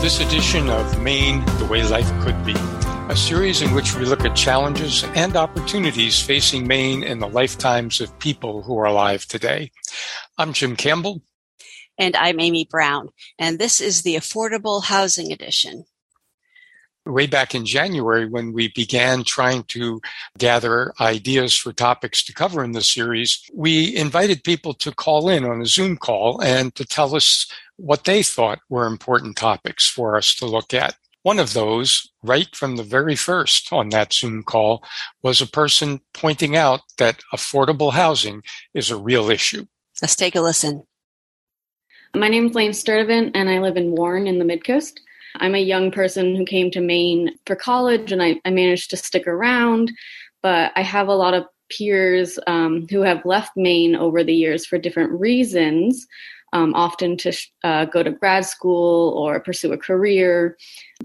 this edition of Maine the Way Life Could Be, a series in which we look at challenges and opportunities facing Maine in the lifetimes of people who are alive today. I'm Jim Campbell. And I'm Amy Brown. And this is the Affordable Housing Edition way back in January when we began trying to gather ideas for topics to cover in the series, we invited people to call in on a Zoom call and to tell us what they thought were important topics for us to look at. One of those, right from the very first on that Zoom call, was a person pointing out that affordable housing is a real issue. Let's take a listen. My name is Lane Sturdivant, and I live in Warren in the Midcoast. I'm a young person who came to Maine for college and I, I managed to stick around, but I have a lot of peers um, who have left Maine over the years for different reasons, um, often to uh, go to grad school or pursue a career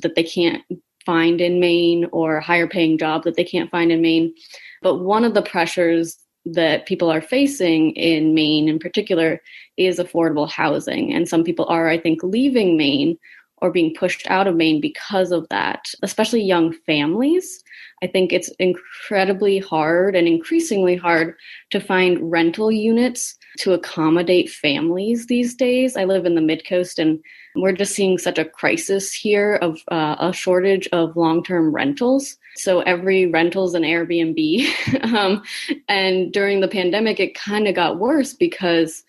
that they can't find in Maine or a higher paying job that they can't find in Maine. But one of the pressures that people are facing in Maine in particular is affordable housing. And some people are, I think, leaving Maine or being pushed out of Maine because of that, especially young families. I think it's incredibly hard and increasingly hard to find rental units to accommodate families these days. I live in the mid coast and we're just seeing such a crisis here of uh, a shortage of long term rentals. So every rental's an Airbnb. um, and during the pandemic, it kind of got worse because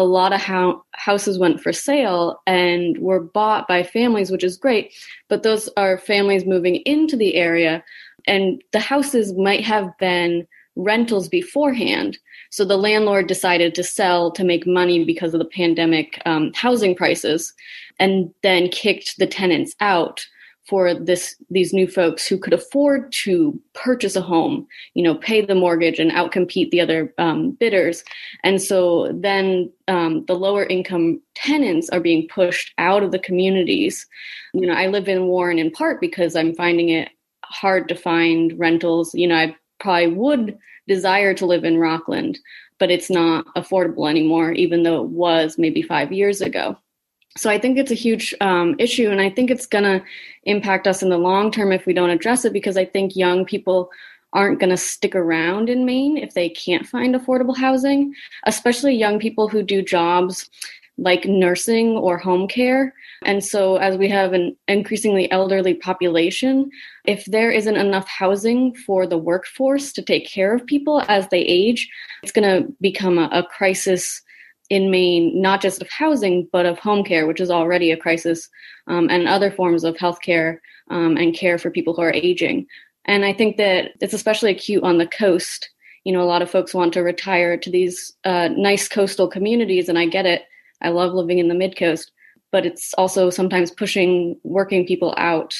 a lot of ho- houses went for sale and were bought by families, which is great. But those are families moving into the area, and the houses might have been rentals beforehand. So the landlord decided to sell to make money because of the pandemic um, housing prices, and then kicked the tenants out for this these new folks who could afford to purchase a home you know pay the mortgage and outcompete the other um, bidders. And so then um, the lower income tenants are being pushed out of the communities. You know i live in warren in part because i'm finding it hard to find rentals. You know i probably would desire to live in rockland but it's not affordable anymore even though it was maybe five years ago so I think it's a huge um, issue, and I think it's going to impact us in the long term if we don't address it. Because I think young people aren't going to stick around in Maine if they can't find affordable housing, especially young people who do jobs like nursing or home care. And so, as we have an increasingly elderly population, if there isn't enough housing for the workforce to take care of people as they age, it's going to become a, a crisis in Maine, not just of housing, but of home care, which is already a crisis, um, and other forms of healthcare um, and care for people who are aging. And I think that it's especially acute on the coast. You know, a lot of folks want to retire to these uh, nice coastal communities, and I get it. I love living in the mid coast, but it's also sometimes pushing working people out.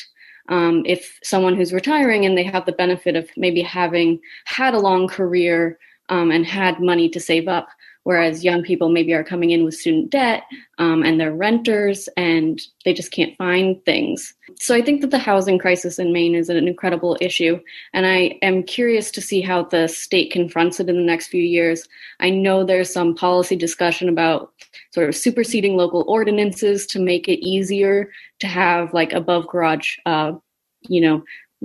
Um, if someone who's retiring and they have the benefit of maybe having had a long career um, and had money to save up, whereas young people maybe are coming in with student debt um, and they're renters and they just can't find things. So I think that the housing crisis in Maine is an incredible issue, and I am curious to see how the state confronts it in the next few years. I know there's some policy discussion about sort of superseding local ordinances to make it easier to have like above garage uh, you know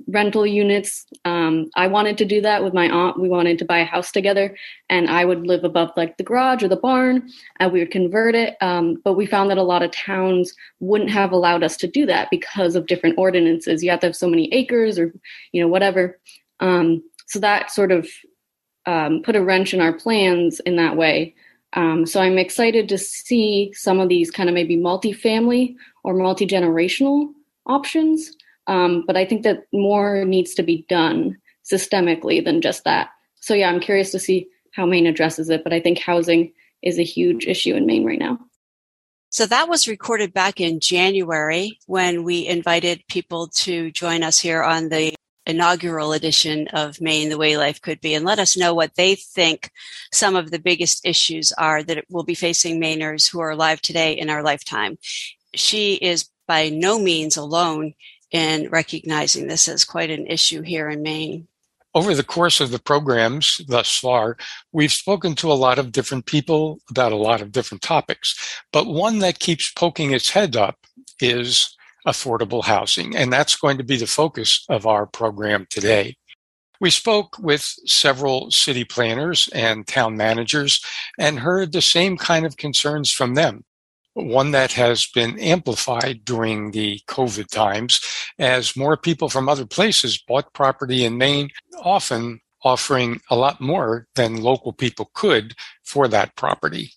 rental units. Um, I wanted to do that with my aunt. We wanted to buy a house together, and I would live above like the garage or the barn, and we would convert it. Um, but we found that a lot of towns wouldn't have allowed us to do that because of different ordinances. You have to have so many acres, or you know whatever. Um, so that sort of um, put a wrench in our plans in that way. Um, so I'm excited to see some of these kind of maybe multi-family or multi-generational options um, but I think that more needs to be done systemically than just that. So, yeah, I'm curious to see how Maine addresses it, but I think housing is a huge issue in Maine right now. So that was recorded back in January when we invited people to join us here on the inaugural edition of Maine the Way Life Could Be and let us know what they think some of the biggest issues are that will be facing Mainers who are alive today in our lifetime. She is by no means alone in recognizing this as quite an issue here in Maine. Over the course of the programs thus far, we've spoken to a lot of different people about a lot of different topics. But one that keeps poking its head up is affordable housing. And that's going to be the focus of our program today. We spoke with several city planners and town managers and heard the same kind of concerns from them. One that has been amplified during the COVID times as more people from other places bought property in Maine, often offering a lot more than local people could for that property.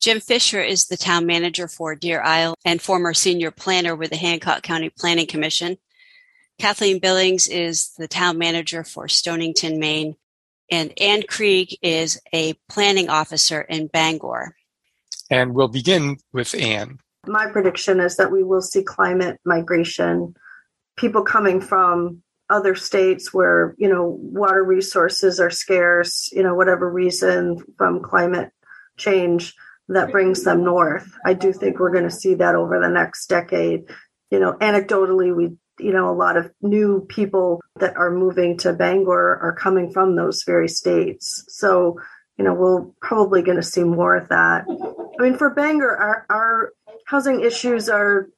Jim Fisher is the town manager for Deer Isle and former senior planner with the Hancock County Planning Commission. Kathleen Billings is the town manager for Stonington, Maine. And Ann Krieg is a planning officer in Bangor. And we'll begin with Ann. My prediction is that we will see climate migration, people coming from other states where, you know, water resources are scarce, you know, whatever reason from climate change that brings them north. I do think we're going to see that over the next decade. You know, anecdotally, we, you know, a lot of new people that are moving to Bangor are coming from those very states. So, you know, we're probably going to see more of that. I mean, for Bangor, our, our housing issues are,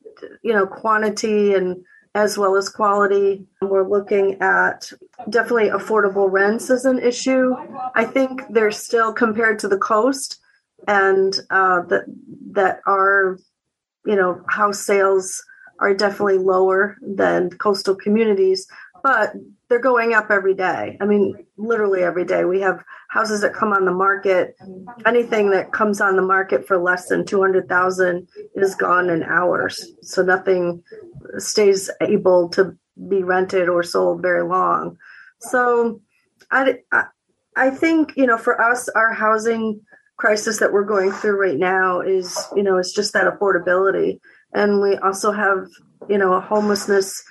you know, quantity and as well as quality. We're looking at definitely affordable rents as an issue. I think they're still compared to the coast, and uh, that that our you know house sales are definitely lower than coastal communities, but they're going up every day. I mean, literally every day. We have houses that come on the market. Anything that comes on the market for less than two hundred thousand is gone in hours. So nothing stays able to be rented or sold very long. So I, I think you know for us, our housing crisis that we're going through right now is you know it's just that affordability and we also have you know a homelessness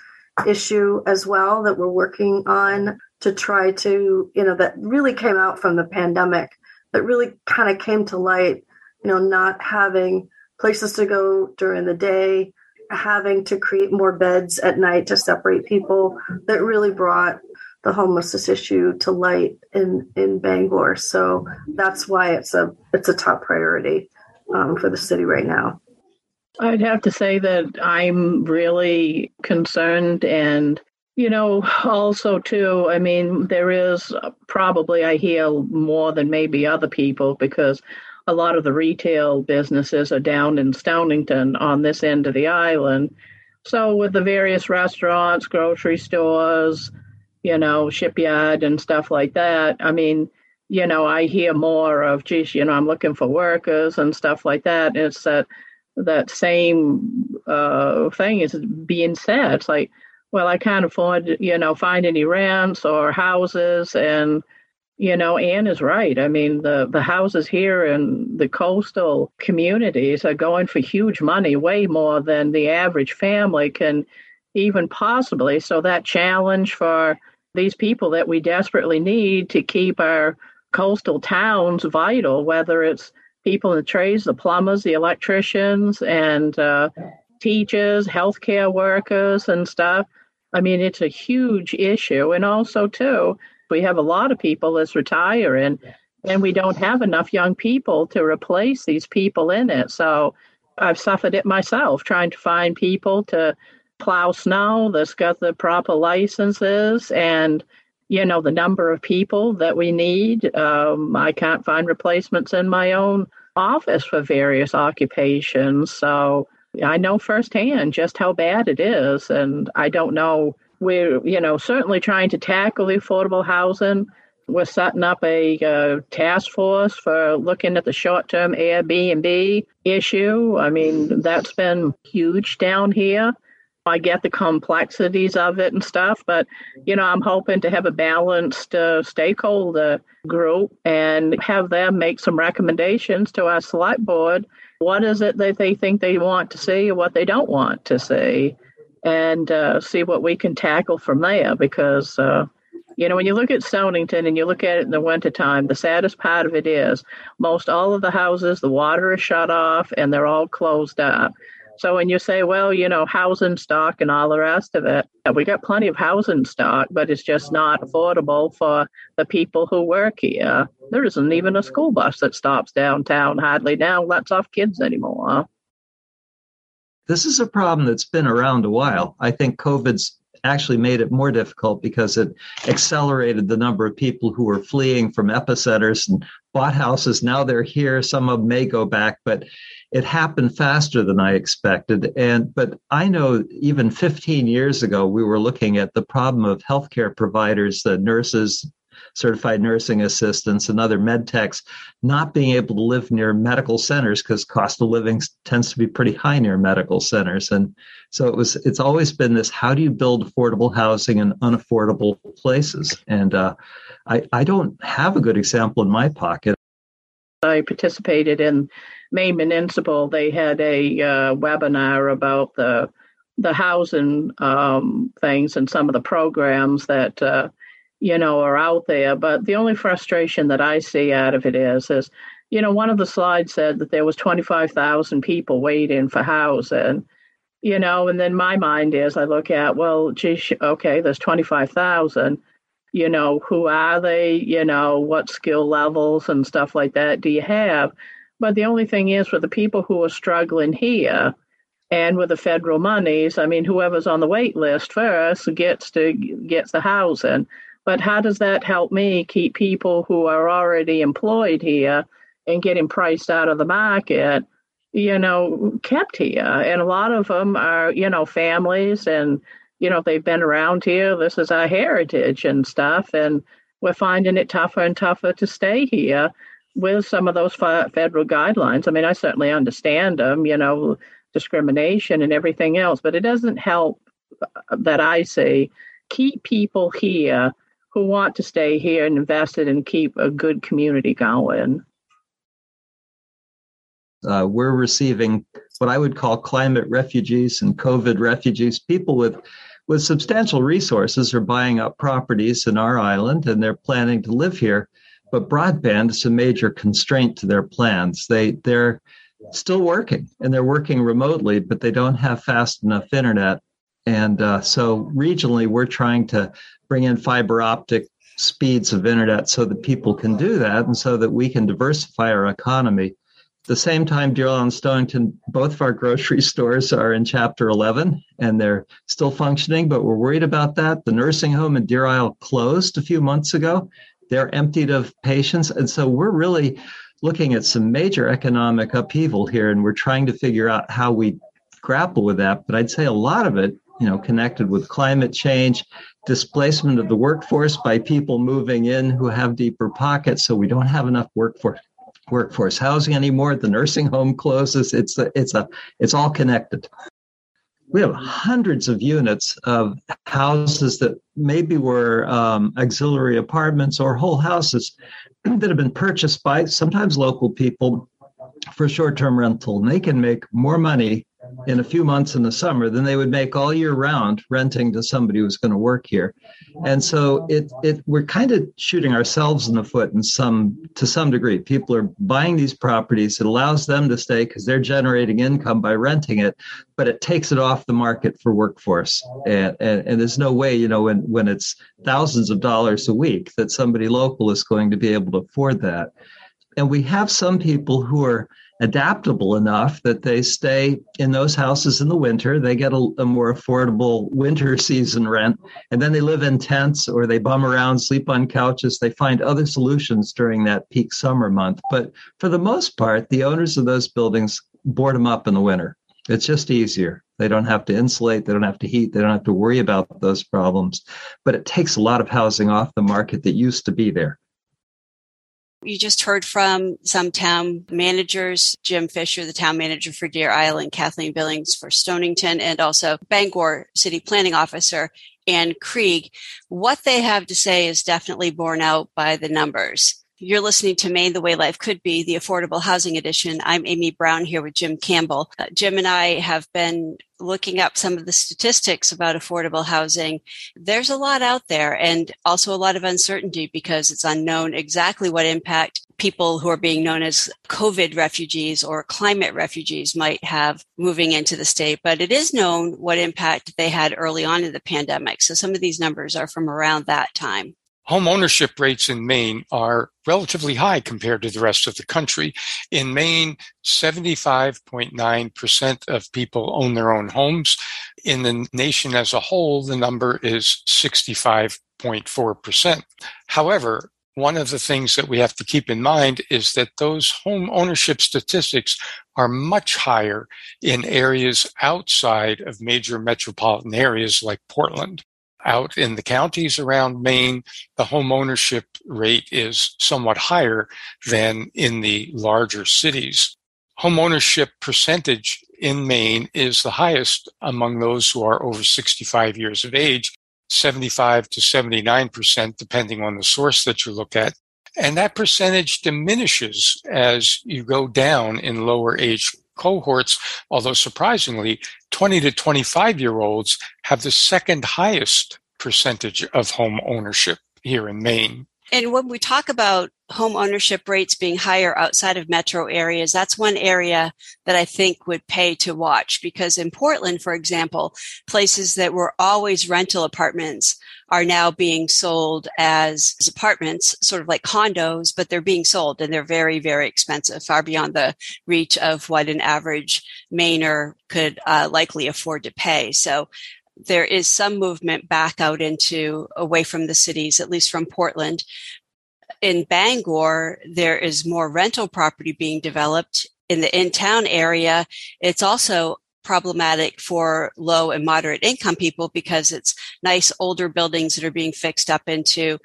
issue as well that we're working on to try to you know that really came out from the pandemic that really kind of came to light you know not having places to go during the day having to create more beds at night to separate people that really brought the homelessness issue to light in in Bangor. So that's why it's a it's a top priority um, for the city right now. I'd have to say that I'm really concerned and you know also too i mean there is probably i hear more than maybe other people because a lot of the retail businesses are down in stonington on this end of the island so with the various restaurants grocery stores you know, shipyard and stuff like that. I mean, you know, I hear more of, geez, you know, I'm looking for workers and stuff like that. It's that that same uh, thing is being said. It's like, well, I can't afford, you know, find any rents or houses, and you know, Ann is right. I mean, the the houses here in the coastal communities are going for huge money, way more than the average family can even possibly. So that challenge for these people that we desperately need to keep our coastal towns vital, whether it's people in the trades, the plumbers, the electricians, and uh, teachers, healthcare workers, and stuff. I mean, it's a huge issue. And also, too, we have a lot of people that's retiring, and we don't have enough young people to replace these people in it. So I've suffered it myself trying to find people to plow snow that's got the proper licenses and you know the number of people that we need um, i can't find replacements in my own office for various occupations so i know firsthand just how bad it is and i don't know. We're you know certainly trying to tackle the affordable housing. We're setting up a uh, task force for looking at the short-term airbnb issue. I mean that's been huge down here. I get the complexities of it and stuff, but you know, I'm hoping to have a balanced uh, stakeholder group and have them make some recommendations to our select board. What is it that they think they want to see or what they don't want to see, and uh, see what we can tackle from there. Because uh, you know, when you look at Stonington and you look at it in the wintertime, the saddest part of it is most all of the houses, the water is shut off and they're all closed up. So when you say, well, you know, housing stock and all the rest of it, we got plenty of housing stock, but it's just not affordable for the people who work here. There isn't even a school bus that stops downtown hardly now lets off kids anymore. this is a problem that's been around a while. I think COVID's actually made it more difficult because it accelerated the number of people who were fleeing from epicenters and bought houses. Now they're here. Some of them may go back, but it happened faster than I expected. And but I know even 15 years ago, we were looking at the problem of healthcare providers, the nurses, certified nursing assistants, and other med techs not being able to live near medical centers because cost of living tends to be pretty high near medical centers. And so it was. It's always been this: how do you build affordable housing in unaffordable places? And uh, I I don't have a good example in my pocket. I participated in Maine Municipal. They had a uh, webinar about the the housing um, things and some of the programs that uh, you know, are out there. But the only frustration that I see out of it is, is, you know, one of the slides said that there was 25,000 people waiting for housing, you know, and then my mind is I look at, well, gee, okay, there's 25,000, you know, who are they, you know, what skill levels and stuff like that do you have? But the only thing is for the people who are struggling here, and with the federal monies, I mean, whoever's on the wait list first gets to gets the housing. But how does that help me keep people who are already employed here and getting priced out of the market, you know, kept here? And a lot of them are, you know, families and, you know, they've been around here. This is our heritage and stuff. And we're finding it tougher and tougher to stay here with some of those federal guidelines. I mean, I certainly understand them, you know, discrimination and everything else, but it doesn't help that I see keep people here who want to stay here and invested and keep a good community going. Uh, we're receiving what I would call climate refugees and COVID refugees, people with with substantial resources are buying up properties in our island and they're planning to live here. But broadband is a major constraint to their plans. They they're still working and they're working remotely, but they don't have fast enough internet. And uh, so regionally, we're trying to bring in fiber optic speeds of internet so that people can do that and so that we can diversify our economy. At the same time, Deer and Stonington, both of our grocery stores are in Chapter 11 and they're still functioning, but we're worried about that. The nursing home in Deer Isle closed a few months ago. They're emptied of patients. And so we're really looking at some major economic upheaval here and we're trying to figure out how we grapple with that. But I'd say a lot of it, you know, connected with climate change displacement of the workforce by people moving in who have deeper pockets. So we don't have enough workforce workforce housing anymore. The nursing home closes. It's a, it's a it's all connected. We have hundreds of units of houses that maybe were um, auxiliary apartments or whole houses that have been purchased by sometimes local people for short-term rental, and they can make more money in a few months in the summer than they would make all year round renting to somebody who's going to work here. And so it it we're kind of shooting ourselves in the foot in some to some degree. People are buying these properties. It allows them to stay because they're generating income by renting it, but it takes it off the market for workforce. And, and, and there's no way, you know, when, when it's thousands of dollars a week that somebody local is going to be able to afford that. And we have some people who are adaptable enough that they stay in those houses in the winter. They get a, a, more affordable winter season rent, and then they live in tents or they bum around, sleep on couches. They find other solutions during that peak summer month. But for the most part, the owners of those buildings board them up in the winter. It's just easier. They don't have to insulate. They don't have to heat. They don't have to worry about those problems. But it takes a lot of housing off the market that used to be there. You just heard from some town managers, Jim Fisher, the town manager for Deer Island, Kathleen Billings for Stonington, and also Bangor City Planning Officer Ann Krieg. What they have to say is definitely borne out by the numbers. You're listening to Maine the Way Life Could Be, the Affordable Housing Edition. I'm Amy Brown here with Jim Campbell. Uh, Jim and I have been looking up some of the statistics about affordable housing. There's a lot out there and also a lot of uncertainty because it's unknown exactly what impact people who are being known as COVID refugees or climate refugees might have moving into the state. But it is known what impact they had early on in the pandemic. So some of these numbers are from around that time. Home ownership rates in Maine are relatively high compared to the rest of the country. In Maine, 75.9% of people own their own homes. In the nation as a whole, the number is 65.4%. However, one of the things that we have to keep in mind is that those home ownership statistics are much higher in areas outside of major metropolitan areas like Portland out in the counties around Maine, the home ownership rate is somewhat higher than in the larger cities. Home ownership percentage in Maine is the highest among those who are over 65 years of age, 75 to 79%, depending on the source that you look at. And that percentage diminishes as you go down in lower age cohorts, although surprisingly, 20 to 25 year olds have the second highest percentage of home ownership here in Maine. And when we talk about home ownership rates being higher outside of metro areas, that's one area that I think would pay to watch because in Portland, for example, places that were always rental apartments are now being sold as apartments, sort of like condos, but they're being sold and they're very, very expensive, far beyond the reach of what an average Mainer could uh, likely afford to pay. So there is some movement back out into away from the cities, at least from Portland. In Bangor, there is more rental property being developed. In the in town area, it's also problematic for low and moderate income people because it's nice older buildings that are being fixed up into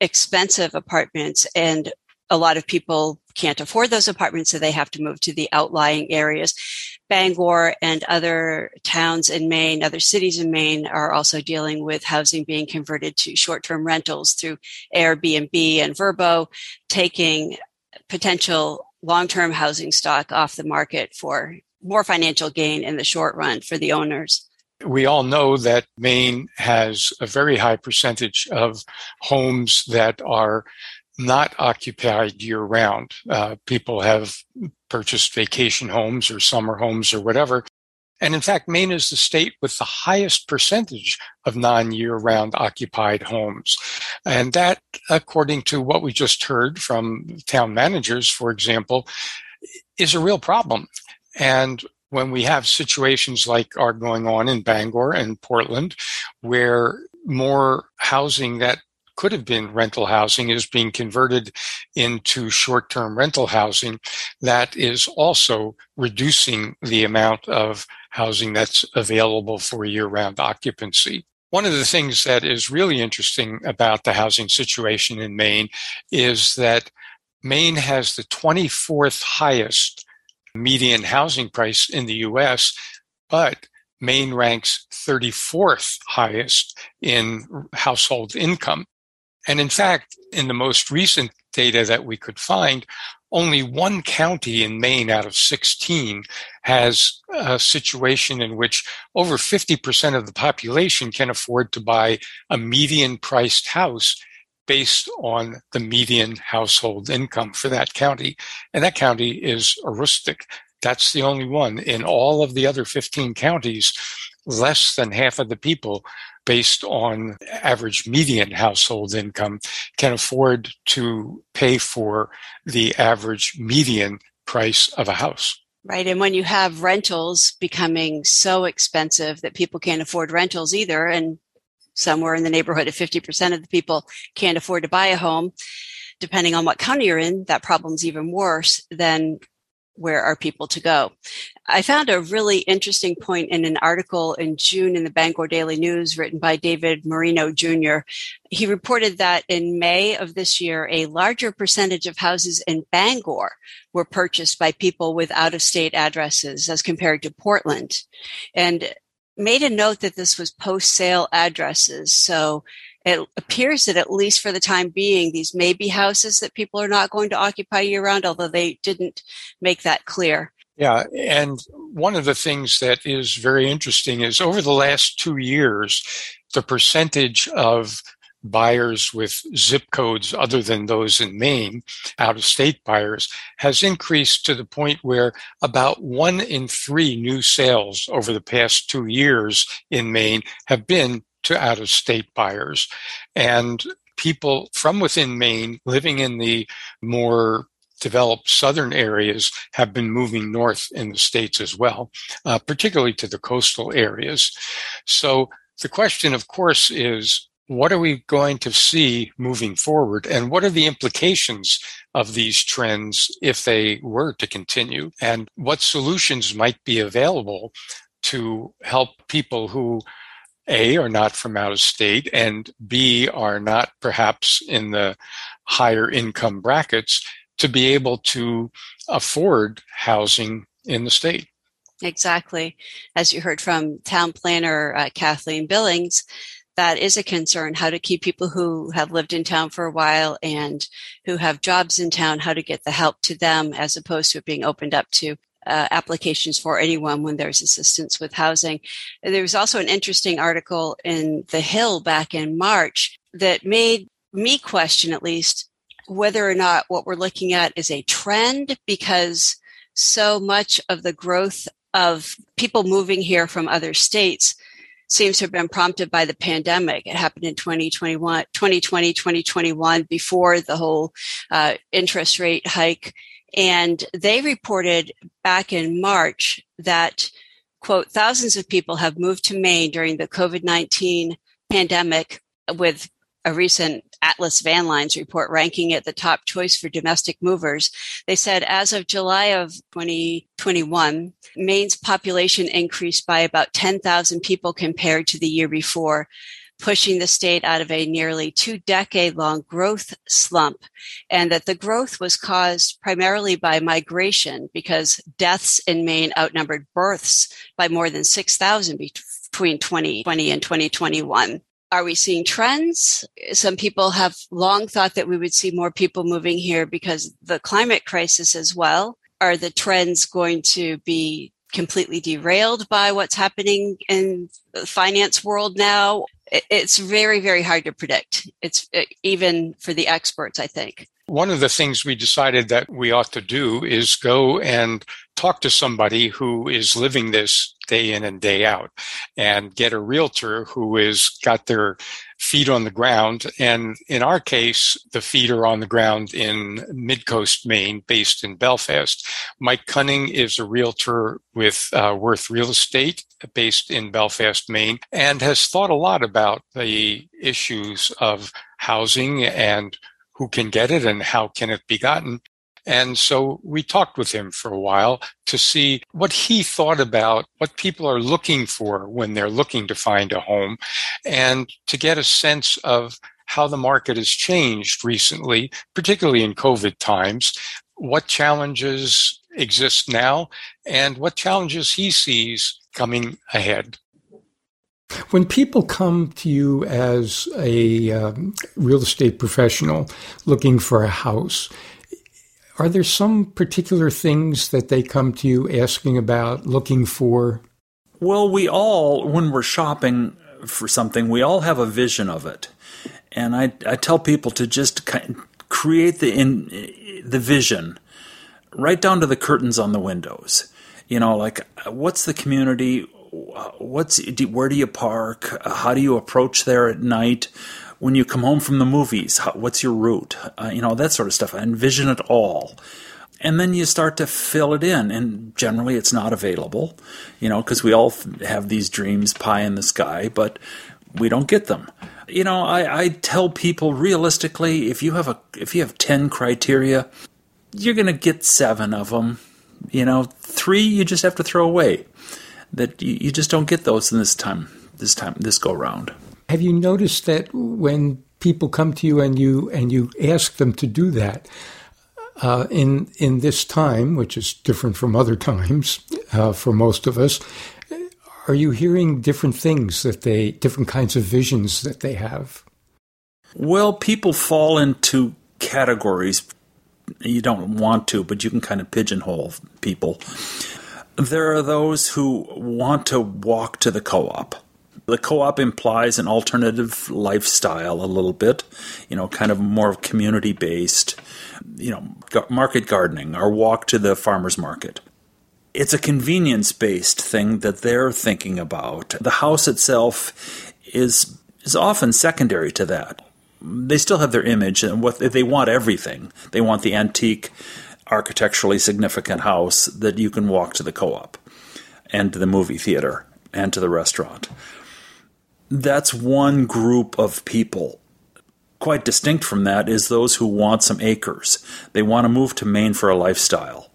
expensive apartments and a lot of people can't afford those apartments, so they have to move to the outlying areas. Bangor and other towns in Maine, other cities in Maine are also dealing with housing being converted to short term rentals through Airbnb and VRBO, taking potential long term housing stock off the market for more financial gain in the short run for the owners. We all know that Maine has a very high percentage of homes that are not occupied year round. Uh, people have purchased vacation homes or summer homes or whatever. And in fact, Maine is the state with the highest percentage of non year round occupied homes. And that, according to what we just heard from town managers, for example, is a real problem. And when we have situations like are going on in Bangor and Portland, where more housing that could have been rental housing is being converted into short term rental housing. That is also reducing the amount of housing that's available for year round occupancy. One of the things that is really interesting about the housing situation in Maine is that Maine has the 24th highest median housing price in the US, but Maine ranks 34th highest in household income. And in fact, in the most recent data that we could find, only one county in Maine out of 16 has a situation in which over 50% of the population can afford to buy a median priced house based on the median household income for that county. And that county is Aroostook. That's the only one. In all of the other 15 counties, less than half of the people based on average median household income can afford to pay for the average median price of a house. Right. And when you have rentals becoming so expensive that people can't afford rentals either, and somewhere in the neighborhood of 50% of the people can't afford to buy a home, depending on what county you're in, that problem's even worse than where are people to go? I found a really interesting point in an article in June in the Bangor Daily News written by David Marino Jr. He reported that in May of this year, a larger percentage of houses in Bangor were purchased by people with out of state addresses as compared to Portland. And made a note that this was post sale addresses. So it appears that at least for the time being, these may be houses that people are not going to occupy year round, although they didn't make that clear. Yeah, and one of the things that is very interesting is over the last two years, the percentage of buyers with zip codes other than those in Maine, out of state buyers, has increased to the point where about one in three new sales over the past two years in Maine have been to out of state buyers. And people from within Maine living in the more developed southern areas have been moving north in the states as well, uh, particularly to the coastal areas. So the question, of course, is what are we going to see moving forward? And what are the implications of these trends if they were to continue? And what solutions might be available to help people who a, are not from out of state, and B, are not perhaps in the higher income brackets to be able to afford housing in the state. Exactly. As you heard from town planner uh, Kathleen Billings, that is a concern how to keep people who have lived in town for a while and who have jobs in town, how to get the help to them as opposed to it being opened up to uh, applications for anyone when there's assistance with housing. There was also an interesting article in The Hill back in March that made me question, at least, whether or not what we're looking at is a trend because so much of the growth of people moving here from other states seems to have been prompted by the pandemic. It happened in 2021, 2020, 2021 before the whole uh, interest rate hike. And they reported back in March that, quote, thousands of people have moved to Maine during the COVID 19 pandemic with a recent Atlas Van Lines report ranking it the top choice for domestic movers. They said as of July of 2021, Maine's population increased by about 10,000 people compared to the year before, pushing the state out of a nearly two decade long growth slump. And that the growth was caused primarily by migration because deaths in Maine outnumbered births by more than 6,000 between 2020 and 2021. Are we seeing trends? Some people have long thought that we would see more people moving here because the climate crisis as well. Are the trends going to be completely derailed by what's happening in the finance world now? It's very, very hard to predict. It's uh, even for the experts, I think. One of the things we decided that we ought to do is go and talk to somebody who is living this day in and day out and get a realtor who is got their feet on the ground. And in our case, the feet are on the ground in Midcoast, Maine, based in Belfast. Mike Cunning is a realtor with uh, Worth Real Estate based in Belfast, Maine, and has thought a lot about the issues of housing and who can get it and how can it be gotten. And so we talked with him for a while to see what he thought about what people are looking for when they're looking to find a home and to get a sense of how the market has changed recently, particularly in COVID times, what challenges exist now and what challenges he sees coming ahead. When people come to you as a um, real estate professional looking for a house, are there some particular things that they come to you asking about, looking for? Well, we all, when we're shopping for something, we all have a vision of it. And I, I tell people to just create the, in, the vision right down to the curtains on the windows. You know, like what's the community? What's where do you park? How do you approach there at night? When you come home from the movies, how, what's your route? Uh, you know, that sort of stuff. I envision it all. And then you start to fill it in, and generally it's not available, you know, because we all have these dreams pie in the sky, but we don't get them. You know, I, I tell people realistically, if you have a if you have ten criteria, you're going to get seven of them. You know, three you just have to throw away. That you, you just don't get those in this time. This time, this go round. Have you noticed that when people come to you and you and you ask them to do that uh, in in this time, which is different from other times uh, for most of us, are you hearing different things that they different kinds of visions that they have? Well, people fall into categories. You don't want to, but you can kind of pigeonhole people. There are those who want to walk to the co op the co-op implies an alternative lifestyle a little bit, you know, kind of more community based, you know, market gardening or walk to the farmers market. It's a convenience based thing that they're thinking about. The house itself is is often secondary to that. they still have their image and what they want everything. They want the antique, architecturally significant house that you can walk to the co-op and to the movie theater and to the restaurant. That's one group of people. Quite distinct from that is those who want some acres. They want to move to Maine for a lifestyle.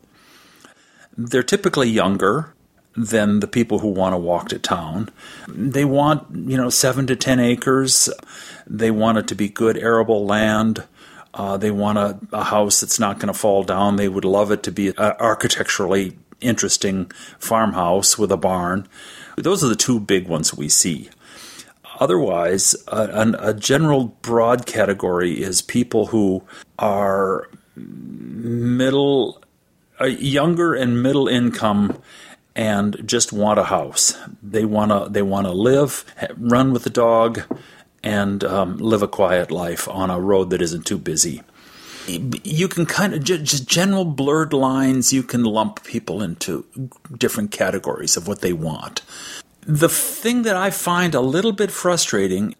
They're typically younger than the people who want to walk to town. They want, you know, seven to ten acres. They want it to be good arable land. Uh, they want a, a, house that's not going to fall down. They would love it to be an architecturally interesting farmhouse with a barn. Those are the two big ones we see. Otherwise, a, a general broad category is people who are middle, uh, younger and middle income and just want a house. They want to they want to live, run with the dog, and um, live a quiet life on a road that isn't too busy. You can kind of just general blurred lines. You can lump people into different categories of what they want. The thing that I find a little bit frustrating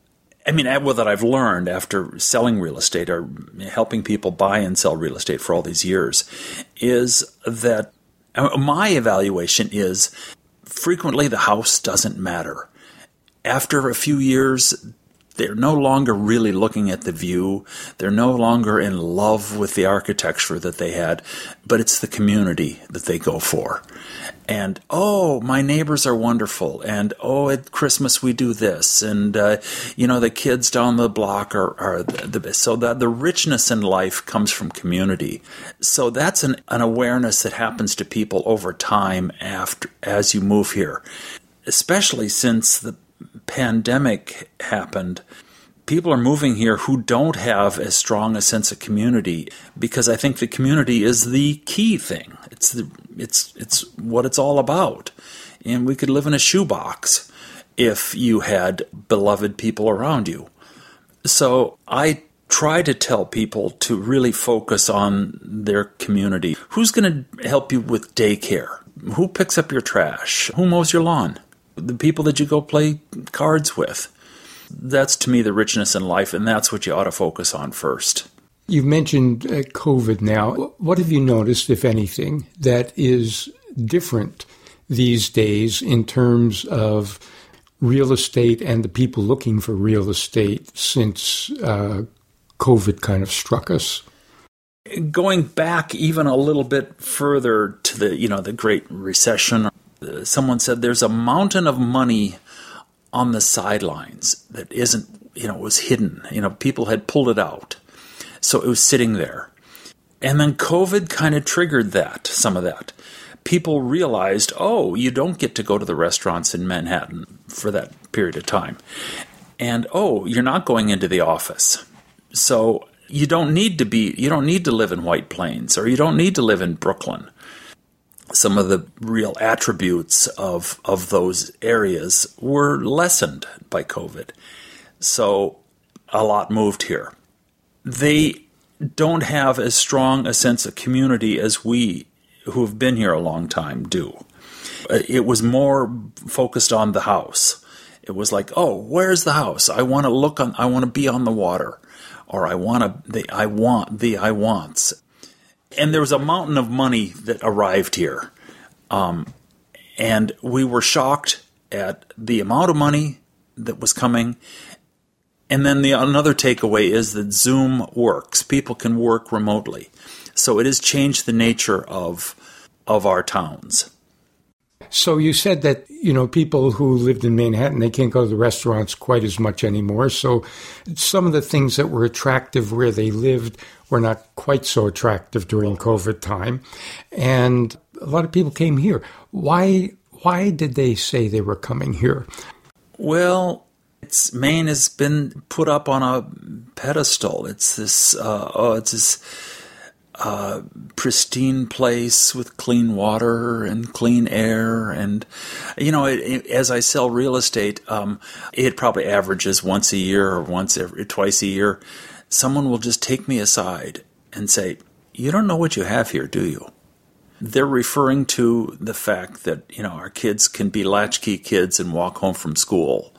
I mean, well, that I've learned after selling real estate or helping people buy and sell real estate for all these years is that uh, my evaluation is frequently the house doesn't matter. After a few years, they're no longer really looking at the view. They're no longer in love with the architecture that they had, but it's the community that they go for. And oh, my neighbors are wonderful. And oh, at Christmas we do this. And uh, you know, the kids down the block are, are the, best. So that the richness in life comes from community. So that's an, an awareness that happens to people over time after as you move here, especially since the pandemic happened, people are moving here who don't have as strong a sense of community because I think the community is the key thing. It's the it's it's what it's all about. And we could live in a shoebox if you had beloved people around you. So I try to tell people to really focus on their community. Who's going to help you with daycare? Who picks up your trash? Who mows your lawn? The people that you go play cards with. That's to me the richness in life, and that's what you ought to focus on first. You've mentioned uh, COVID now. What have you noticed, if anything, that is different these days in terms of real estate and the people looking for real estate since uh, COVID kind of struck us? Going back even a little bit further to the you know the Great Recession someone said there's a mountain of money on the sidelines that isn't, you know, was hidden. You know, people had pulled it out. So it was sitting there. And then COVID kind of triggered that, some of that. People realized, oh, you don't get to go to the restaurants in Manhattan for that period of time. And oh, you're not going into the office. So you don't need to be, you don't need to live in White Plains or you don't need to live in Brooklyn some of the real attributes of of those areas were lessened by COVID. So a lot moved here. They don't have as strong a sense of community as we who have been here a long time do. Uh, it was more focused on the house. It was like, oh, where's the house? I want to look on. I want to be on the water, or I want to. The I want the I wants and there was a mountain of money that arrived here. Um, and we were shocked at the amount of money that was coming. And then the another takeaway is that Zoom works. People can work remotely. So it has changed the nature of of our towns. So you said that you know people who lived in Manhattan they can't go to the restaurants quite as much anymore. So some of the things that were attractive where they lived were not quite so attractive during COVID time, and a lot of people came here. Why? Why did they say they were coming here? Well, it's Maine has been put up on a pedestal. It's this. Uh, oh, it's this uh, pristine place with clean water and clean air. And, you know, it, it, as I sell real estate, um, it probably averages once a year or once every, twice a year. Someone will just take me aside and say, You don't know what you have here, do you? They're referring to the fact that, you know, our kids can be latchkey kids and walk home from school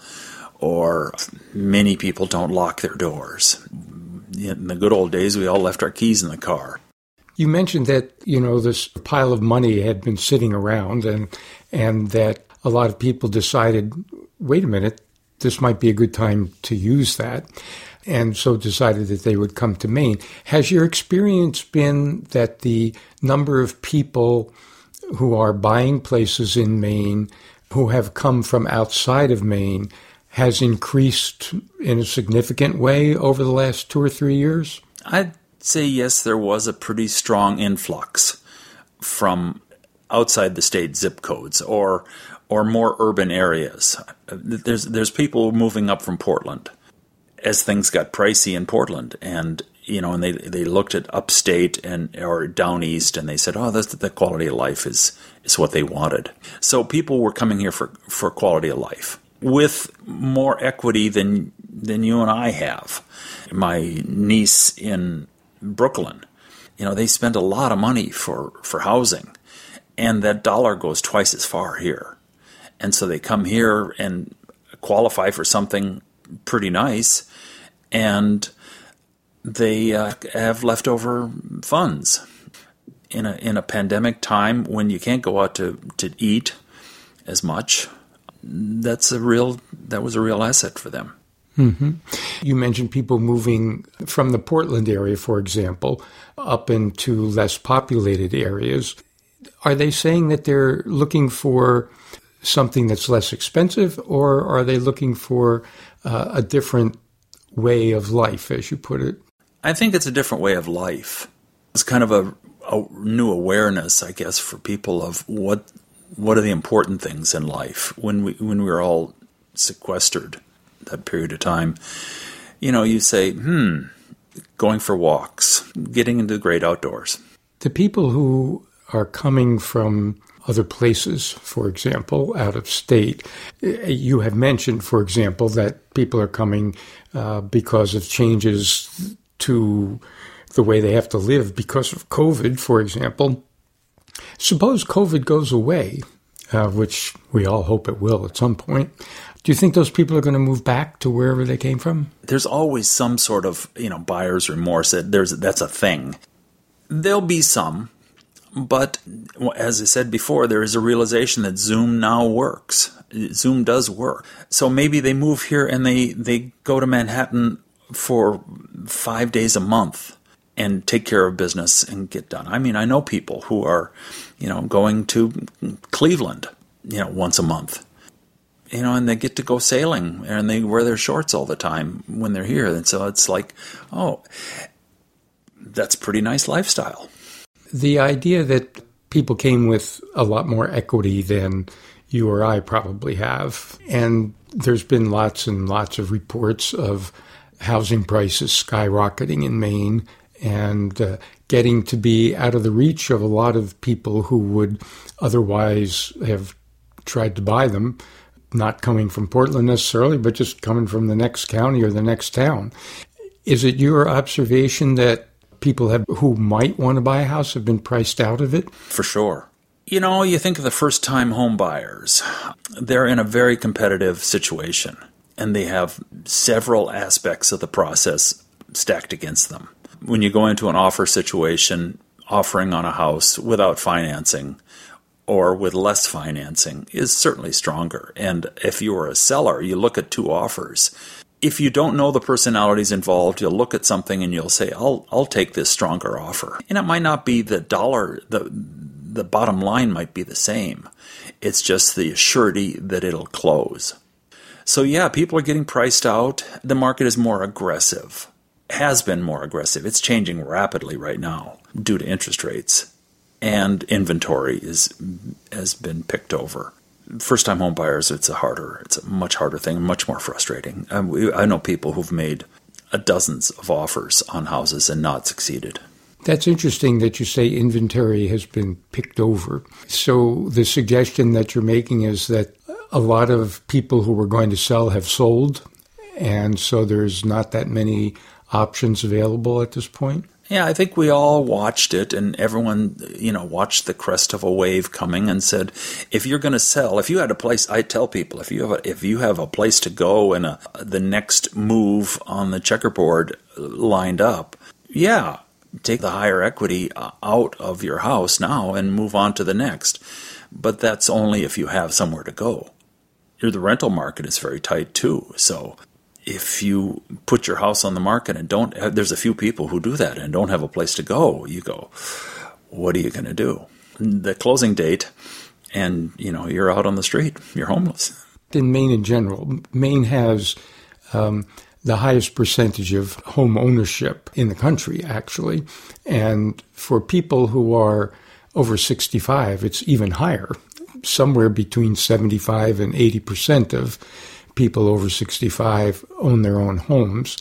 or many people don't lock their doors. In the good old days, we all left our keys in the car. You mentioned that you know this pile of money had been sitting around, and and that a lot of people decided, wait a minute, this might be a good time to use that, and so decided that they would come to Maine. Has your experience been that the number of people who are buying places in Maine who have come from outside of Maine has increased in a significant way over the last two or three years? I'd say yes, there was a pretty strong influx from outside the state zip codes or or more urban areas. There's there's people moving up from Portland as things got pricey in Portland and you know and they they looked at upstate and or down east and they said oh that's the quality of life is is what they wanted. So people were coming here for for quality of life with more equity than than you and I have. My niece in Brooklyn, you know, they spend a lot of money for for housing, and that dollar goes twice as far here, and so they come here and qualify for something pretty nice, and they uh, have leftover funds. In a in a pandemic time when you can't go out to to eat as much that's a real that was a real asset for them. Mm-hmm. You mentioned people moving from the Portland area, for example, up into less populated areas. Are they saying that they're looking for something that's less expensive, or are they looking for uh, a different way of life, as you put it? I think it's a different way of life. It's kind of a, a new awareness, I guess, for people of what what are the important things in life when we when we were all sequestered that period of time you know you say hmm going for walks getting into the great outdoors the people who are coming from other places, for example, out of state. You have mentioned, for example, that people are coming uh, because of changes to the way they have to live because of COVID, for example. Suppose COVID goes away, uh, which we all hope it will at some point. Do you think those people are going to move back to wherever they came from? There's always some sort of you know buyer's remorse. There's that's a thing. There'll be some, but as I said before, there is a realization that Zoom now works. Zoom does work. So maybe they move here and they they go to Manhattan for five days a month and take care of business and get done. I mean, I know people who are, you know, going to Cleveland, you know, once a month. You know, and they get to go sailing and they wear their shorts all the time when they're here. And so it's like, oh, that's pretty nice lifestyle. The idea that people came with a lot more equity than you or I probably have. And there's been lots and lots of reports of housing prices skyrocketing in Maine and uh, getting to be out of the reach of a lot of people who would otherwise have tried to buy them, not coming from Portland necessarily, but just coming from the next county or the next town. Is it your observation that people have who might want to buy a house have been priced out of it? For sure. You know, you think of the first time home buyers, they're in a very competitive situation and they have several aspects of the process stacked against them when you go into an offer situation, offering on a house without financing or with less financing is certainly stronger. And if you are a seller, you look at two offers. If you don't know the personalities involved, you'll look at something and you'll say, "I'll I'll take this stronger offer." And it might not be the dollar the the bottom line might be the same. It's just the surety that it'll close. So yeah, people are getting priced out. The market is more aggressive has been more aggressive. It's changing rapidly right now due to interest rates, and inventory is has been picked over. First time home buyers, it's a harder, it's a much harder thing, much more frustrating. I, um, I know people who've made dozens of offers on houses and not succeeded. That's interesting that you say inventory has been picked over. So the suggestion that you're making is that a lot of people who were going to sell have sold, and so there's not that many options available at this point? Yeah, I think we all watched it, and everyone, you know, watched the crest of a wave coming, and said, if you're going to sell, if you had a place, I tell people, if you have a, if you have a place to go and a, the next move on the checkerboard lined up, yeah, take the higher equity uh, out of your house now and move on to the next. But that's only if you have somewhere to go. The rental market is very tight too, so if you put your house on the market and don't, there's a few people who do that and don't have a place to go. You go, what are you going to do? The closing date, and you know you're out on the street. You're homeless. In Maine, in general, Maine has um, the highest percentage of home ownership in the country, actually, and for people who are over 65, it's even higher, somewhere between 75 and 80 percent of people over 65 own their own homes.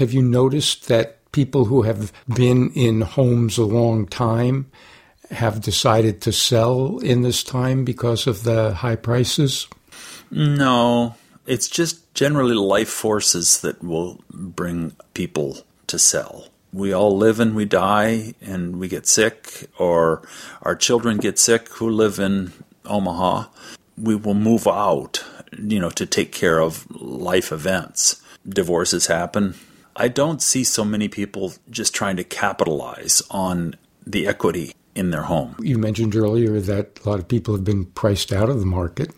Have you noticed that people who have been in homes a long time have decided to sell in this time because of the high prices? No, it's just generally life forces that will bring people to sell. We all live and we die and we get sick, or our children get sick who live in Omaha. We will move out you know, to take care of life events. Divorces happen. I don't see so many people just trying to capitalize on the equity in their home. You mentioned earlier that a lot of people have been priced out of the market.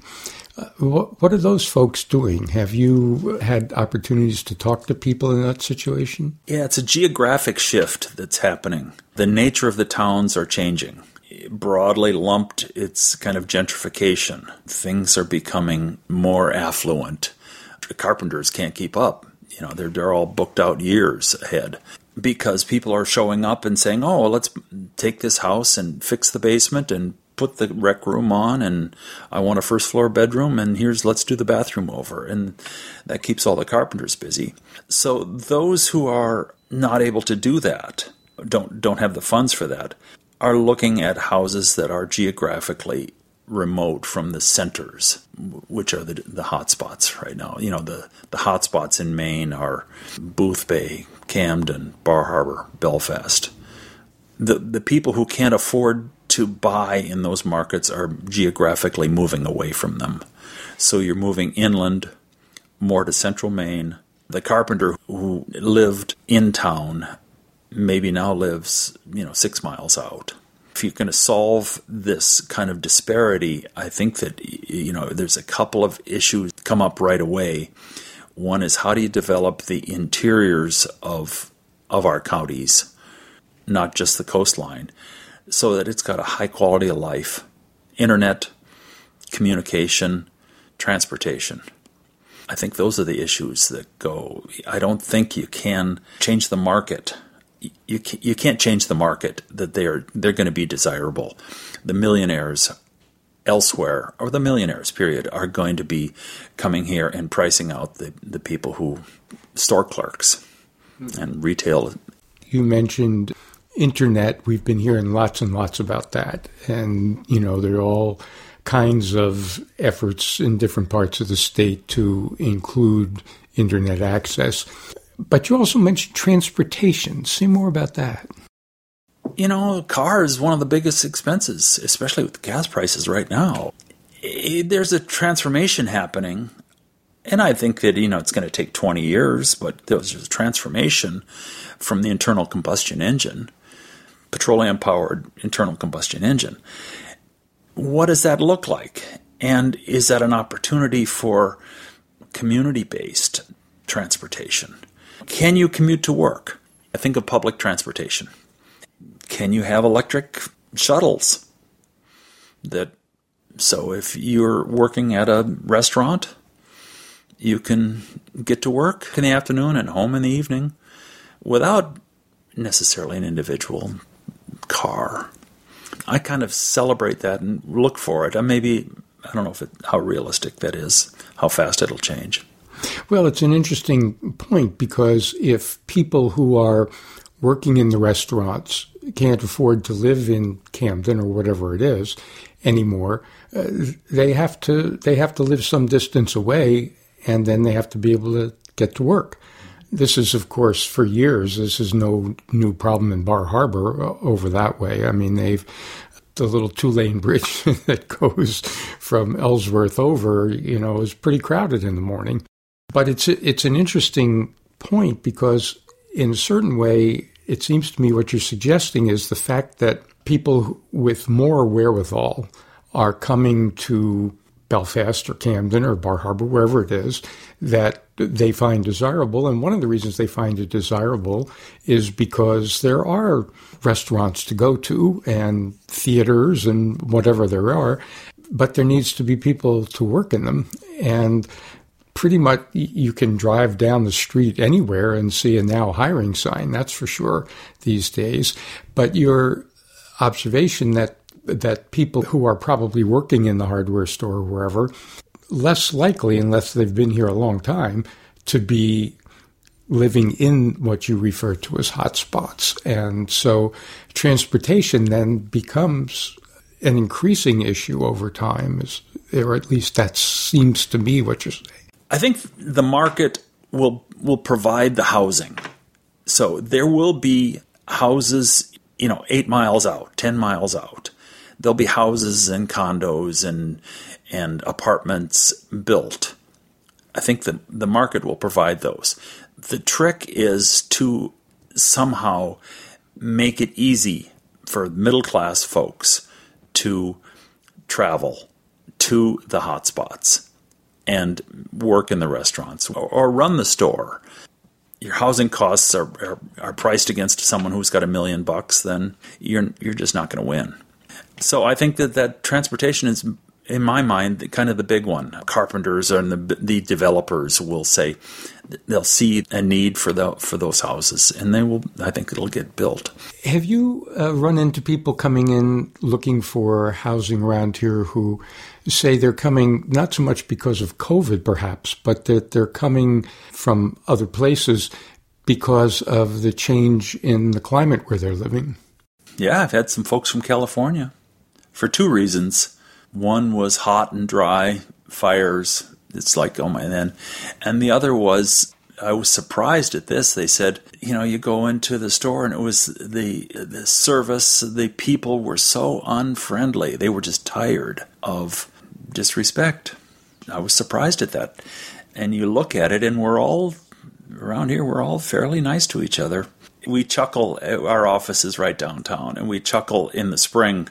Uh, what, what are those folks doing? Have you had opportunities to talk to people in that situation? Yeah, it's a geographic shift that's happening. The nature of the towns are changing broadly lumped, it's kind of gentrification. Things are becoming more affluent. The carpenters can't keep up. You know, they're, they're all booked out years ahead because people are showing up and saying, oh, let's take this house and fix the basement and put the rec room on and I want a first floor bedroom and here's let's do the bathroom over and that keeps all the carpenters busy. So those who are not able to do that don't don't have the funds for that are looking at houses that are geographically remote from the centers, which are the the hotspots right now. You know, the the hotspots in Maine are Boothbay, Camden, Bar Harbor, Belfast. The the people who can't afford to buy in those markets are geographically moving away from them. So you're moving inland, more to central Maine. The carpenter who lived in town maybe now lives, you know, six miles out. If you're going to solve this kind of disparity, I think that, you know, there's a couple of issues come up right away. One is how do you develop the interiors of of our counties, not just the coastline, so that it's got a high quality of life, internet, communication, transportation. I think those are the issues that go. I don't think you can change the market you you can't change the market that they're they're going to be desirable. The millionaires elsewhere, or the millionaires, period, are going to be coming here and pricing out the, the people who store clerks and retail. You mentioned internet. We've been hearing lots and lots about that, and you know there are all kinds of efforts in different parts of the state to include internet access. But you also mentioned transportation. Say more about that. You know, car is one of the biggest expenses, especially with gas prices right now. There's a transformation happening, and I think that you know it's going to take 20 years, but there's a transformation from the internal combustion engine, petroleum powered internal combustion engine. What does that look like? And is that an opportunity for community based transportation? Can you commute to work? I think of public transportation. Can you have electric shuttles? That so if you're working at a restaurant, you can get to work in the afternoon and home in the evening without necessarily an individual car. I kind of celebrate that and look for it. I maybe I don't know if it, how realistic that is, how fast it'll change. Well, it's an interesting point because if people who are working in the restaurants can't afford to live in Camden or whatever it is anymore, uh, they have to they have to live some distance away, and then they have to be able to get to work. This is, of course, for years, this is no new problem in Bar Harbor uh, over that way. I mean, they've the little two lane bridge that goes from Ellsworth over, you know, is pretty crowded in the morning. But it's it's an interesting point because in a certain way, it seems to me what you're suggesting is the fact that people with more wherewithal are coming to Belfast or Camden or Bar Harbor, wherever it is, that they find desirable. And one of the reasons they find it desirable is because there are restaurants to go to and theaters and whatever there are, but there needs to be people to work in them. And pretty much you can drive down the street anywhere and see a now hiring sign, that's for sure these days. But your observation that that people who are probably working in the hardware store or wherever less likely, unless they've been here a long time, to be living in what you refer to as hotspots. And so transportation then becomes an increasing issue over time, or at least that seems to me what you're saying. I think the market will will provide the housing. So there will be houses, you know, eight miles out, ten miles out. There'll be houses and condos and and apartments built. I think that the market will provide those. The trick is to somehow make it easy for middle class folks to travel to the hotspots and work in the restaurants or, or run the store. Your housing costs are, are, are priced against someone who's got a million bucks, then you're you're just not going to win. So I think that that transportation is in my mind, kind of the big one. Carpenters and the, the developers will say they'll see a need for the for those houses, and they will. I think it'll get built. Have you uh, run into people coming in looking for housing around here who say they're coming not so much because of COVID, perhaps, but that they're coming from other places because of the change in the climate where they're living? Yeah, I've had some folks from California for two reasons one was hot and dry fires. It's like, oh my, then. And the other was, I was surprised at this. They said, you know, you go into the store and it was the, the service, the people were so unfriendly. They were just tired of disrespect. I was surprised at that. And you look at it, and we're all around here, we're all fairly nice to each other. We chuckle, eh, our office is right downtown, and we chuckle in the spring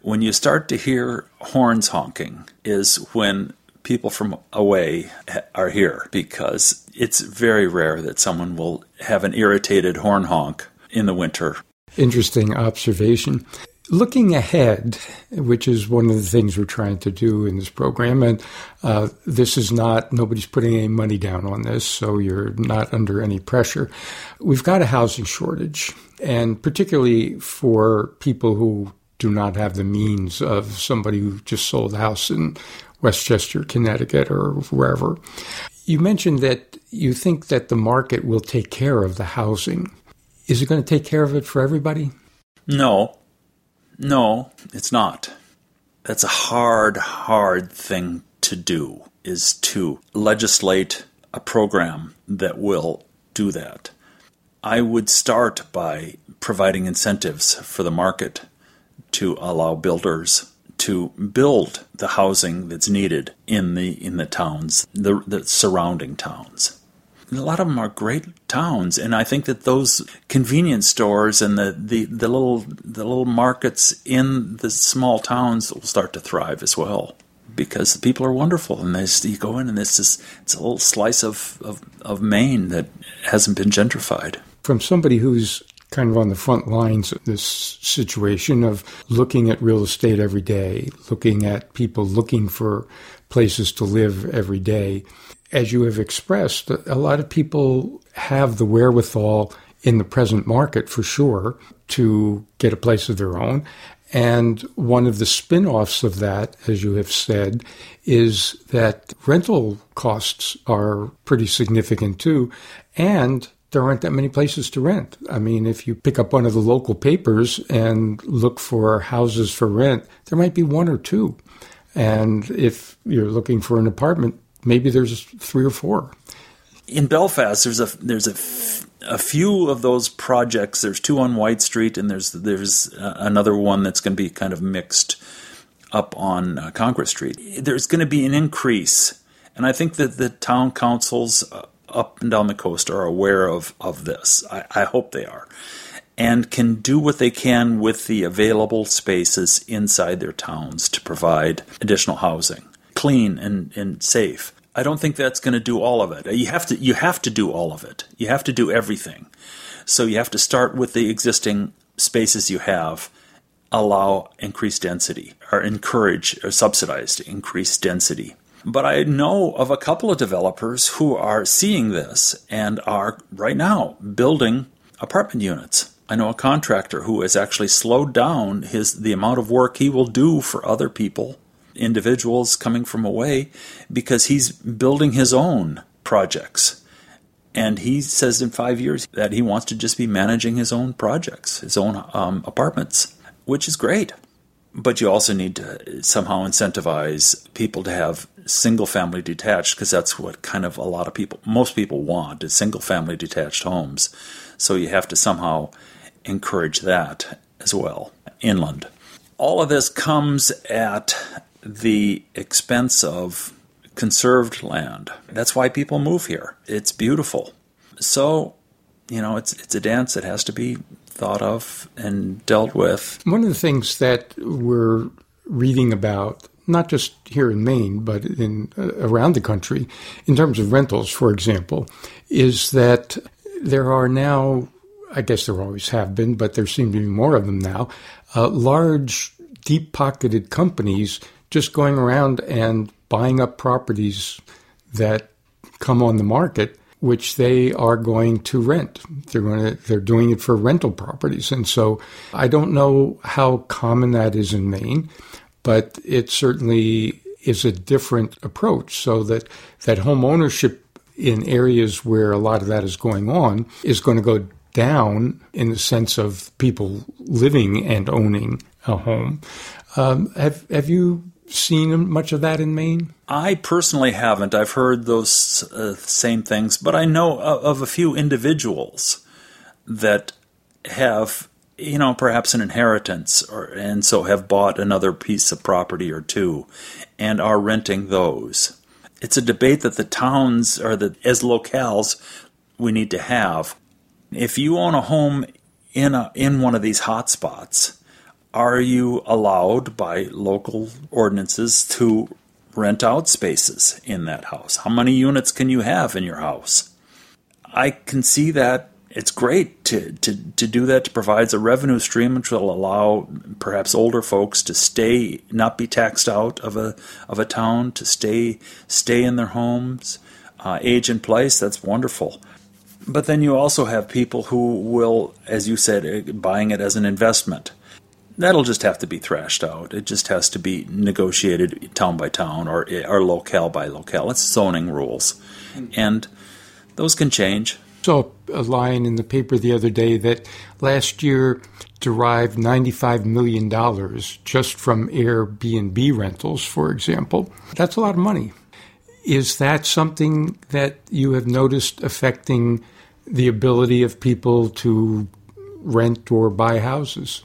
when you start to hear horns honking, is when people from away are here because it's very rare that someone will have an irritated horn honk in the winter. Interesting observation. Looking ahead, which is one of the things we're trying to do in this program, and uh, this is not, nobody's putting any money down on this, so you're not under any pressure. We've got a housing shortage, and particularly for people who do not have the means of somebody who just sold a house in Westchester, Connecticut, or wherever. You mentioned that you think that the market will take care of the housing. Is it going to take care of it for everybody? No. No, it's not. That's a hard, hard thing to do, is to legislate a program that will do that. I would start by providing incentives for the market to allow builders to build the housing that's needed in the in the towns, the, the surrounding towns. A lot of them are great towns, and I think that those convenience stores and the, the, the little the little markets in the small towns will start to thrive as well because the people are wonderful and they you go in and it's just it's a little slice of, of, of Maine that hasn't been gentrified. From somebody who's kind of on the front lines of this situation of looking at real estate every day, looking at people looking for places to live every day. As you have expressed, a lot of people have the wherewithal in the present market for sure to get a place of their own. And one of the spin offs of that, as you have said, is that rental costs are pretty significant too. And there aren't that many places to rent. I mean, if you pick up one of the local papers and look for houses for rent, there might be one or two. And if you're looking for an apartment, maybe there's three or four. in Belfast, there's a there's a, f- a few of those projects. There's two on White Street, and there's there's uh, another one that's going to be kind of mixed up on uh, Congress Street. There's going to be an increase, and I think that the town councils uh, up and down the coast are aware of of this. I, I hope they are, and can do what they can with the available spaces inside their towns to provide additional housing, clean and, and safe. I don't think that's going to do all of it. You have to you have to do all of it. You have to do everything. So you have to start with the existing spaces you have, allow increased density or encourage or subsidize increased density. But I know of a couple of developers who are seeing this and are right now building apartment units. I know a contractor who has actually slowed down his the amount of work he will do for other people individuals coming from away because he's building his own projects. And he says in five years that he wants to just be managing his own projects, his own um, apartments, which is great. But you also need to somehow incentivize people to have single family detached because that's what kind of a lot of people, most people want is single family detached homes. So you have to somehow encourage that as well, inland. All of this comes at the expense of conserved land. That's why people move here. It's beautiful. So, you know, it's it's a dance that has to be thought of and dealt with. One of the things that we're reading about not just here in Maine, but in uh, around the country, in terms of rentals, for example, is that there are now, I guess there always have been, but there seem to be more of them now, uh, large, deep pocketed companies just going around and buying up properties that come on the market which they are going to rent. They're going to they're doing it for rental properties. And so I don't know how common that is in Maine, but it certainly is a different approach so that that home ownership in areas where a lot of that is going on is going to go down in the sense of people living and owning a home. Um, have have you seen much of that in Maine? I personally haven't. I've heard those uh, same things, but I know of a few individuals that have, you know, perhaps an inheritance, or and so have bought another piece of property or two, and are renting those. It's a debate that the towns or that as locales we need to have. If you own a home in a in one of these hotspots are you allowed by local ordinances to rent out spaces in that house? How many units can you have in your house? I can see that it's great to, to, to do that to provides a revenue stream which will allow perhaps older folks to stay not be taxed out of a of a town to stay stay in their homes uh, age in place that's wonderful but then you also have people who will as you said uh, buying it as an investment that'll just have to be thrashed out. It just has to be negotiated town by town or or locale by locale. It's zoning rules, and those can change. Saw a line in the paper the other day that last year derived $95 million just from Airbnb rentals, for example. That's a lot of money. Is that something that you have noticed affecting the ability of people to rent or buy houses?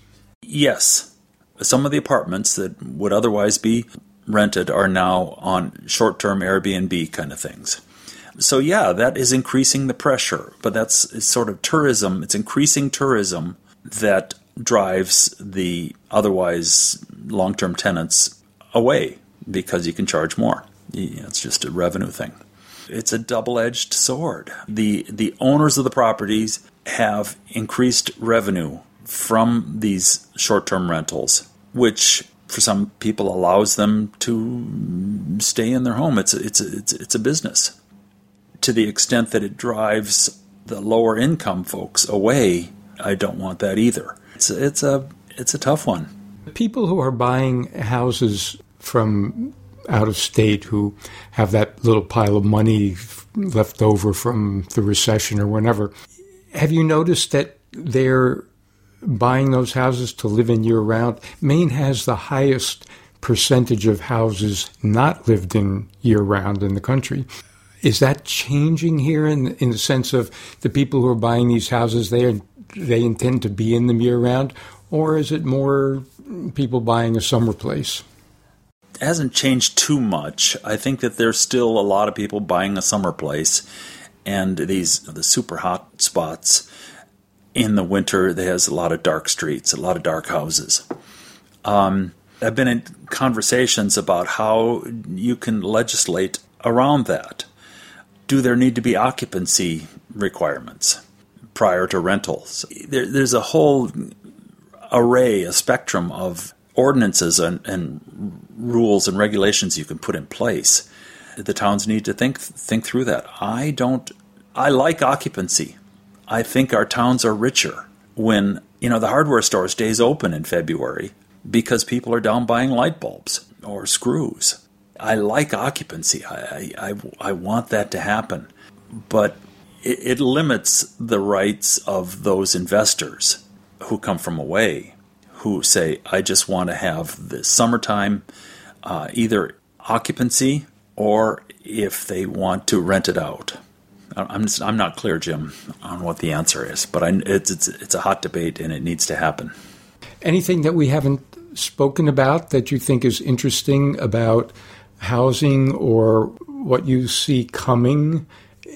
Yes, some of the apartments that would otherwise be rented are now on short term Airbnb kind of things. So, yeah, that is increasing the pressure, but that's sort of tourism. It's increasing tourism that drives the otherwise long term tenants away because you can charge more. It's just a revenue thing. It's a double edged sword. The, the owners of the properties have increased revenue from these short term rentals, which for some people allows them to stay in their home. It's a, it's a, it's, it's a business. To the extent that it drives the lower income folks away, I don't want that either. It's it's a it's a tough one. People who are buying houses from out of state who have that little pile of money left over from the recession or whenever, have you noticed that they're buying those houses to live in year round. Maine has the highest percentage of houses not lived in year round in the country. Is that changing here in in the sense of the people who are buying these houses they they intend to be in them year round, or is it more people buying a summer place? It hasn't changed too much. I think that there's still a lot of people buying a summer place, and these the super hot spots in the winter. There's a lot of dark streets, a lot of dark houses. Um, I've been in conversations about how you can legislate around that. Do there need to be occupancy requirements prior to rentals? There, there's a whole array, a spectrum of ordinances and, and rules and regulations you can put in place. The towns need to think think through that. I don't. I like occupancy. I think our towns are richer when you know the hardware store stays open in February because people are down buying light bulbs or screws. I like occupancy. I, I, I want that to happen. But it, it limits the rights of those investors who come from away, who say, I just want to have the summertime uh, either occupancy or if they want to rent it out. I'm just, I'm not clear, Jim, on what the answer is, but I, it's, it's it's a hot debate and it needs to happen. Anything that we haven't spoken about that you think is interesting about housing or what you see coming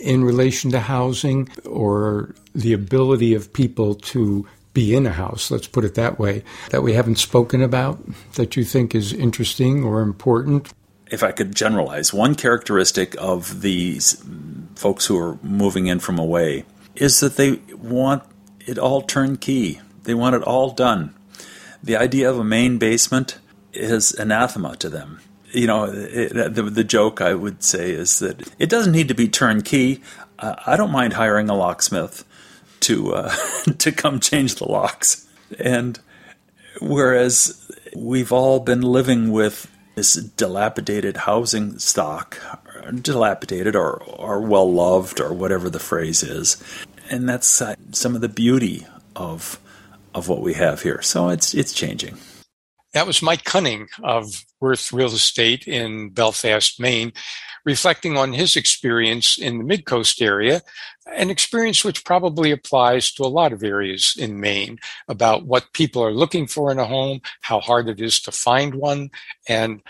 in relation to housing or the ability of people to be in a house, let's put it that way, that we haven't spoken about that you think is interesting or important? If I could generalize, one characteristic of these folks who are moving in from away is that they want it all turnkey. They want it all done the idea of a Maine basement is anathema to them. You know, it, the, the joke I would say is that it doesn't need to be turnkey. Uh, I don't mind hiring a locksmith to uh, to come change the locks. And whereas we've all been living with this dilapidated housing stock, dilapidated or, or well loved or whatever the phrase is, and that's uh, some of the beauty of of what we have here. So it's it's changing. That was Mike Cunning of Worth Real Estate in Belfast, Maine, reflecting on his experience in the Midcoast area, an experience which probably applies to a lot of areas in Maine about what people are looking for in a home, how hard it is to find one, and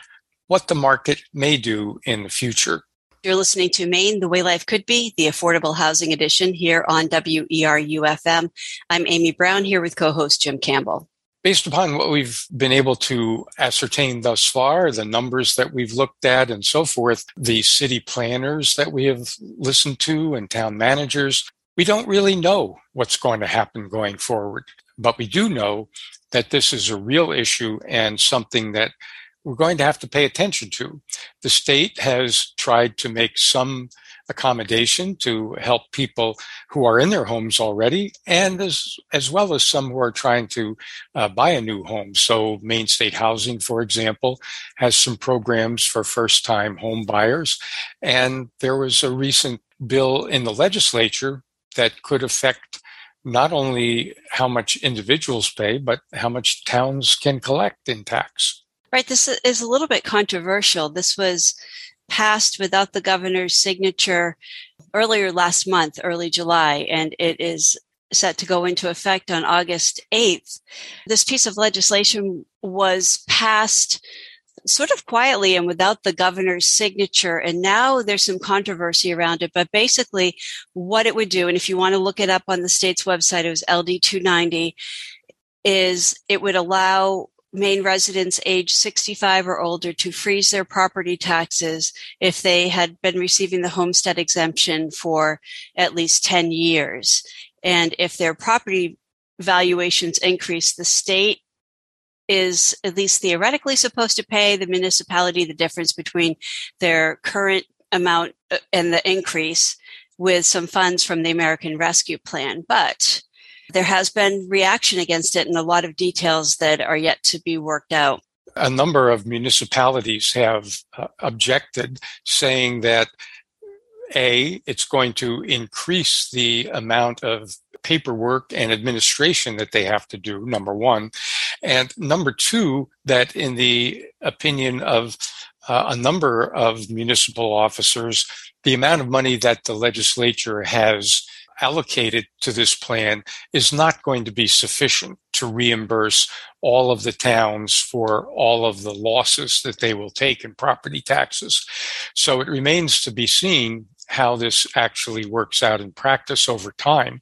what the market may do in the future. You're listening to Maine, the way life could be, the affordable housing edition here on WERUFM. I'm Amy Brown here with co-host Jim Campbell. Based upon what we've been able to ascertain thus far, the numbers that we've looked at and so forth, the city planners that we have listened to and town managers, we don't really know what's going to happen going forward. But we do know that this is a real issue and something that we're going to have to pay attention to. The state has tried to make some accommodation to help people who are in their homes already, and as as well as some who are trying to uh, buy a new home. So, Maine State Housing, for example, has some programs for first-time home buyers, and there was a recent bill in the legislature that could affect not only how much individuals pay, but how much towns can collect in tax. Right. This is a little bit controversial. This was passed without the governor's signature earlier last month, early July, and it is set to go into effect on August 8th. This piece of legislation was passed sort of quietly and without the governor's signature. And now there's some controversy around it. But basically, what it would do, and if you want to look it up on the state's website, it was LD 290, is it would allow Maine residents age 65 or older to freeze their property taxes if they had been receiving the homestead exemption for at least 10 years. And if their property valuations increase, the state is at least theoretically supposed to pay the municipality the difference between their current amount uh, and the increase with some funds from the American Rescue Plan. But there has been reaction against it and a lot of details that are yet to be worked out. A number of municipalities have uh, objected, saying that A, it's going to increase the amount of paperwork and administration that they have to do, number one. And number two, that in the opinion of uh, a number of municipal officers, the amount of money that the legislature has allocated to this plan is not going to be sufficient to reimburse all of the towns for all of the losses that they will take in property taxes. So it remains to be seen how this actually works out in practice over time.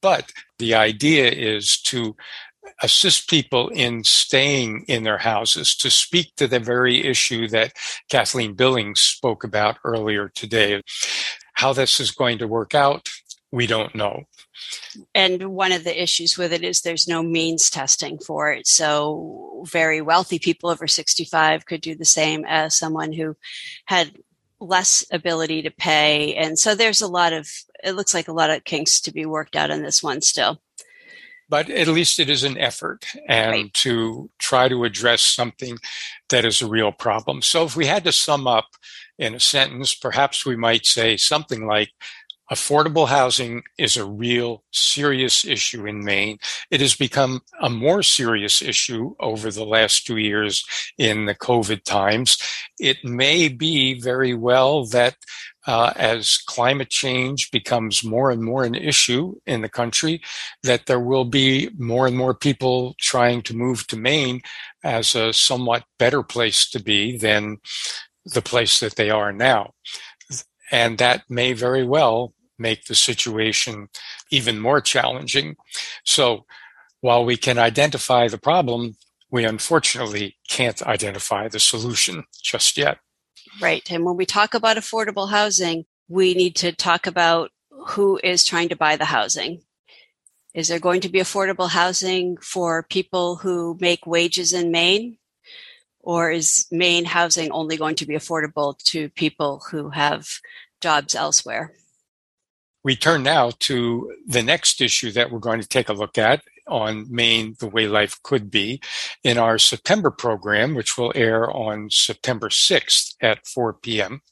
But the idea is to assist people in staying in their houses to speak to the very issue that Kathleen Billings spoke about earlier today. How this is going to work out, we don't know. And one of the issues with it is there's no means testing for it. So, very wealthy people over 65 could do the same as someone who had less ability to pay. And so, there's a lot of, it looks like a lot of kinks to be worked out on this one still. But at least it is an effort and right. to try to address something that is a real problem. So, if we had to sum up in a sentence, perhaps we might say something like Affordable housing is a real serious issue in Maine. It has become a more serious issue over the last two years in the COVID times. It may be very well that uh, as climate change becomes more and more an issue in the country, that there will be more and more people trying to move to Maine as a somewhat better place to be than the place that they are now. And that may very well make the situation even more challenging. So while we can identify the problem, we unfortunately can't identify the solution just yet. Right. And when we talk about affordable housing, we need to talk about who is trying to buy the housing. Is there going to be affordable housing for people who make wages in Maine? Or is Maine housing only going to be affordable to people who have jobs elsewhere? We turn now to the next issue that we're going to take a look at on Maine, the way life could be in our September program, which will air on September 6th at 4 p.m.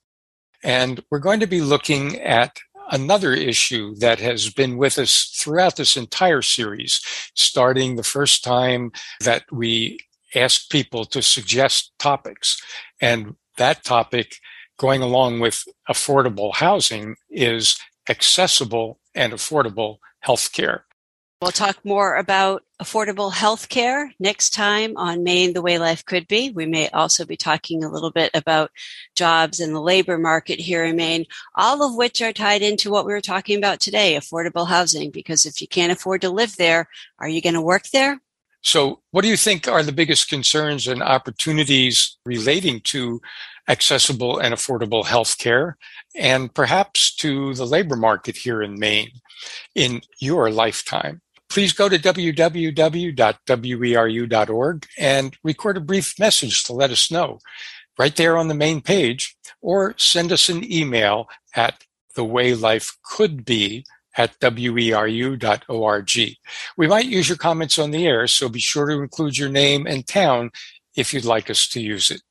And we're going to be looking at another issue that has been with us throughout this entire series, starting the first time that we asked people to suggest topics. And that topic going along with affordable housing is accessible and affordable health care. We'll talk more about affordable health care next time on Maine the Way Life Could Be. We may also be talking a little bit about jobs and the labor market here in Maine, all of which are tied into what we were talking about today affordable housing. Because if you can't afford to live there, are you going to work there? So, what do you think are the biggest concerns and opportunities relating to accessible and affordable health care and perhaps to the labor market here in Maine in your lifetime? Please go to www.weru.org and record a brief message to let us know right there on the main page, or send us an email at the way life could be at weru.org. We might use your comments on the air, so be sure to include your name and town if you'd like us to use it.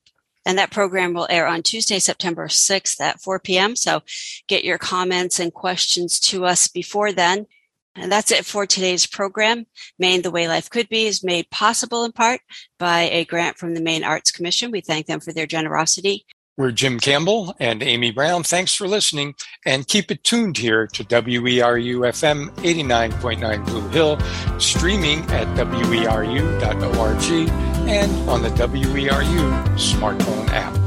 And that program will air on Tuesday, September 6th at 4 p.m. So get your comments and questions to us before then. And that's it for today's program. Maine the Way Life Could Be is made possible in part by a grant from the Maine Arts Commission. We thank them for their generosity. We're Jim Campbell and Amy Brown. Thanks for listening and keep it tuned here to WERU FM 89.9 Blue Hill, streaming at weru.org and on the WERU smartphone app.